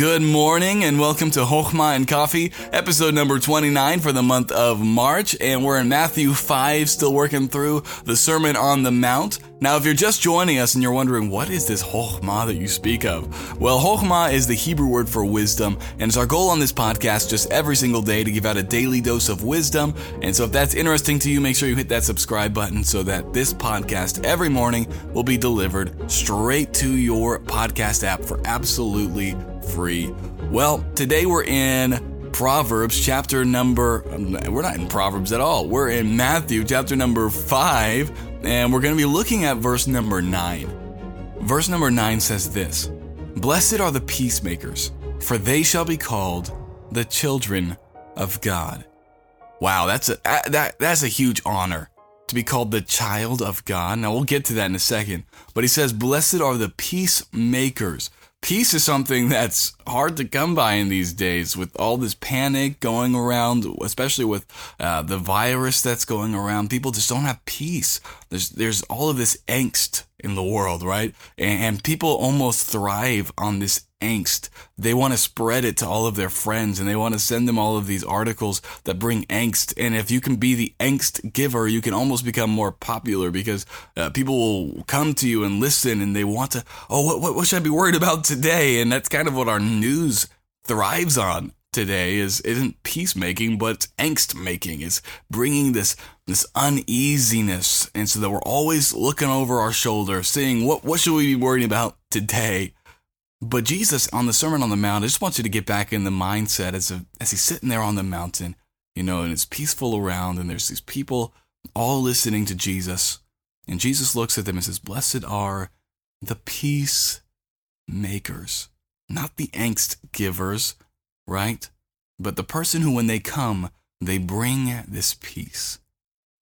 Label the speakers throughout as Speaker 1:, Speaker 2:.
Speaker 1: Good morning and welcome to Hochma and Coffee, episode number 29 for the month of March. And we're in Matthew 5, still working through the Sermon on the Mount. Now, if you're just joining us and you're wondering, what is this Hochma that you speak of? Well, Hochma is the Hebrew word for wisdom, and it's our goal on this podcast just every single day to give out a daily dose of wisdom. And so if that's interesting to you, make sure you hit that subscribe button so that this podcast every morning will be delivered straight to your podcast app for absolutely free. Well, today we're in Proverbs chapter number, we're not in Proverbs at all. We're in Matthew chapter number 5 and we're going to be looking at verse number 9. Verse number 9 says this Blessed are the peacemakers, for they shall be called the children of God. Wow, that's a that that's a huge honor to be called the child of God. Now we'll get to that in a second. But he says, "Blessed are the peacemakers, peace is something that's hard to come by in these days with all this panic going around, especially with uh, the virus that's going around. People just don't have peace. There's there's all of this angst in the world, right? And, and people almost thrive on this angst. They want to spread it to all of their friends and they want to send them all of these articles that bring angst. And if you can be the angst giver, you can almost become more popular because uh, people will come to you and listen and they want to, oh, what, what, what should I be worried about today? And that's kind of what our news thrives on today is isn't peacemaking but angst making is bringing this this uneasiness and so that we're always looking over our shoulder seeing what what should we be worrying about today but Jesus on the Sermon on the Mount, I just want you to get back in the mindset as a, as he's sitting there on the mountain, you know, and it's peaceful around, and there's these people all listening to Jesus, and Jesus looks at them and says, "Blessed are the peace makers, not the angst givers, right? But the person who, when they come, they bring this peace,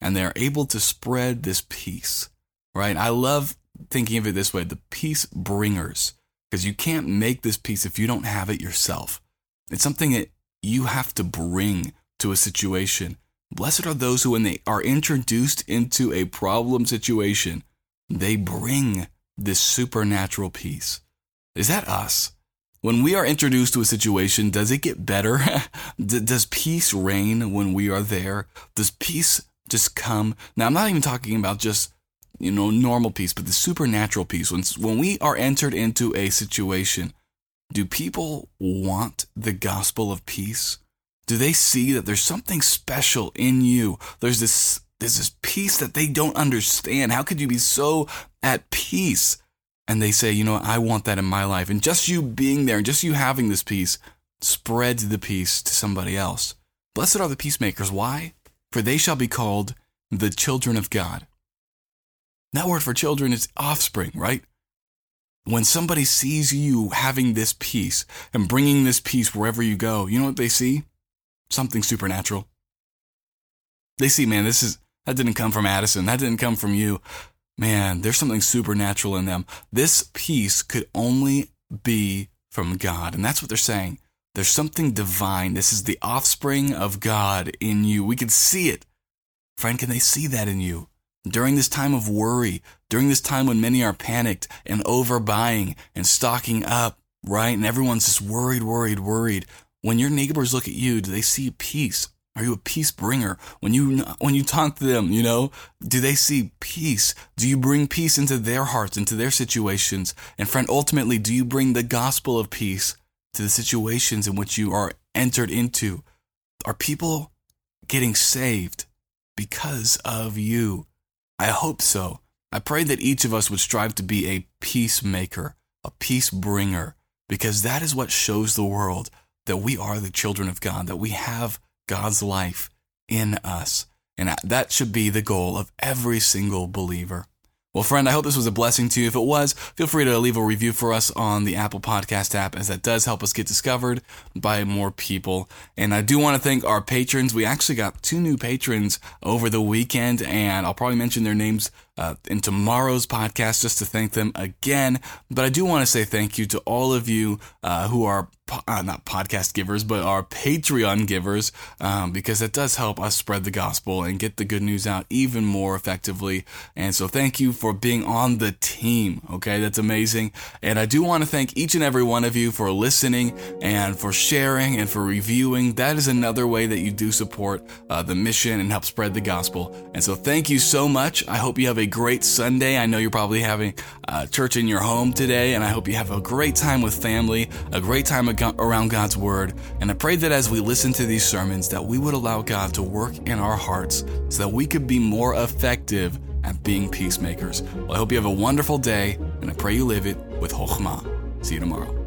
Speaker 1: and they're able to spread this peace, right? I love thinking of it this way: the peace bringers." Because you can't make this peace if you don't have it yourself. It's something that you have to bring to a situation. Blessed are those who, when they are introduced into a problem situation, they bring this supernatural peace. Is that us? When we are introduced to a situation, does it get better? does peace reign when we are there? Does peace just come? Now, I'm not even talking about just you know, normal peace, but the supernatural peace. When, when we are entered into a situation, do people want the gospel of peace? Do they see that there's something special in you? There's this, there's this peace that they don't understand. How could you be so at peace? And they say, you know, I want that in my life. And just you being there and just you having this peace spreads the peace to somebody else. Blessed are the peacemakers. Why? For they shall be called the children of God. That word for children is offspring, right? When somebody sees you having this peace and bringing this peace wherever you go, you know what they see? Something supernatural. They see, man, this is, that didn't come from Addison. That didn't come from you. Man, there's something supernatural in them. This peace could only be from God. And that's what they're saying. There's something divine. This is the offspring of God in you. We can see it. Friend, can they see that in you? During this time of worry, during this time when many are panicked and overbuying and stocking up, right? And everyone's just worried, worried, worried. When your neighbors look at you, do they see peace? Are you a peace bringer? When you when you talk to them, you know, do they see peace? Do you bring peace into their hearts, into their situations? And friend, ultimately, do you bring the gospel of peace to the situations in which you are entered into? Are people getting saved because of you? I hope so. I pray that each of us would strive to be a peacemaker, a peace bringer, because that is what shows the world that we are the children of God, that we have God's life in us. And that should be the goal of every single believer. Well, friend, I hope this was a blessing to you. If it was, feel free to leave a review for us on the Apple Podcast app, as that does help us get discovered by more people. And I do want to thank our patrons. We actually got two new patrons over the weekend, and I'll probably mention their names uh, in tomorrow's podcast just to thank them again. But I do want to say thank you to all of you uh, who are uh, not podcast givers, but our Patreon givers, um, because it does help us spread the gospel and get the good news out even more effectively. And so, thank you for being on the team. Okay, that's amazing. And I do want to thank each and every one of you for listening and for sharing and for reviewing. That is another way that you do support uh, the mission and help spread the gospel. And so, thank you so much. I hope you have a great Sunday. I know you're probably having uh, church in your home today, and I hope you have a great time with family, a great time around God's Word. And I pray that as we listen to these sermons, that we would allow God to work in our hearts so that we could be more effective at being peacemakers. Well, I hope you have a wonderful day, and I pray you live it with Chokhmah. See you tomorrow.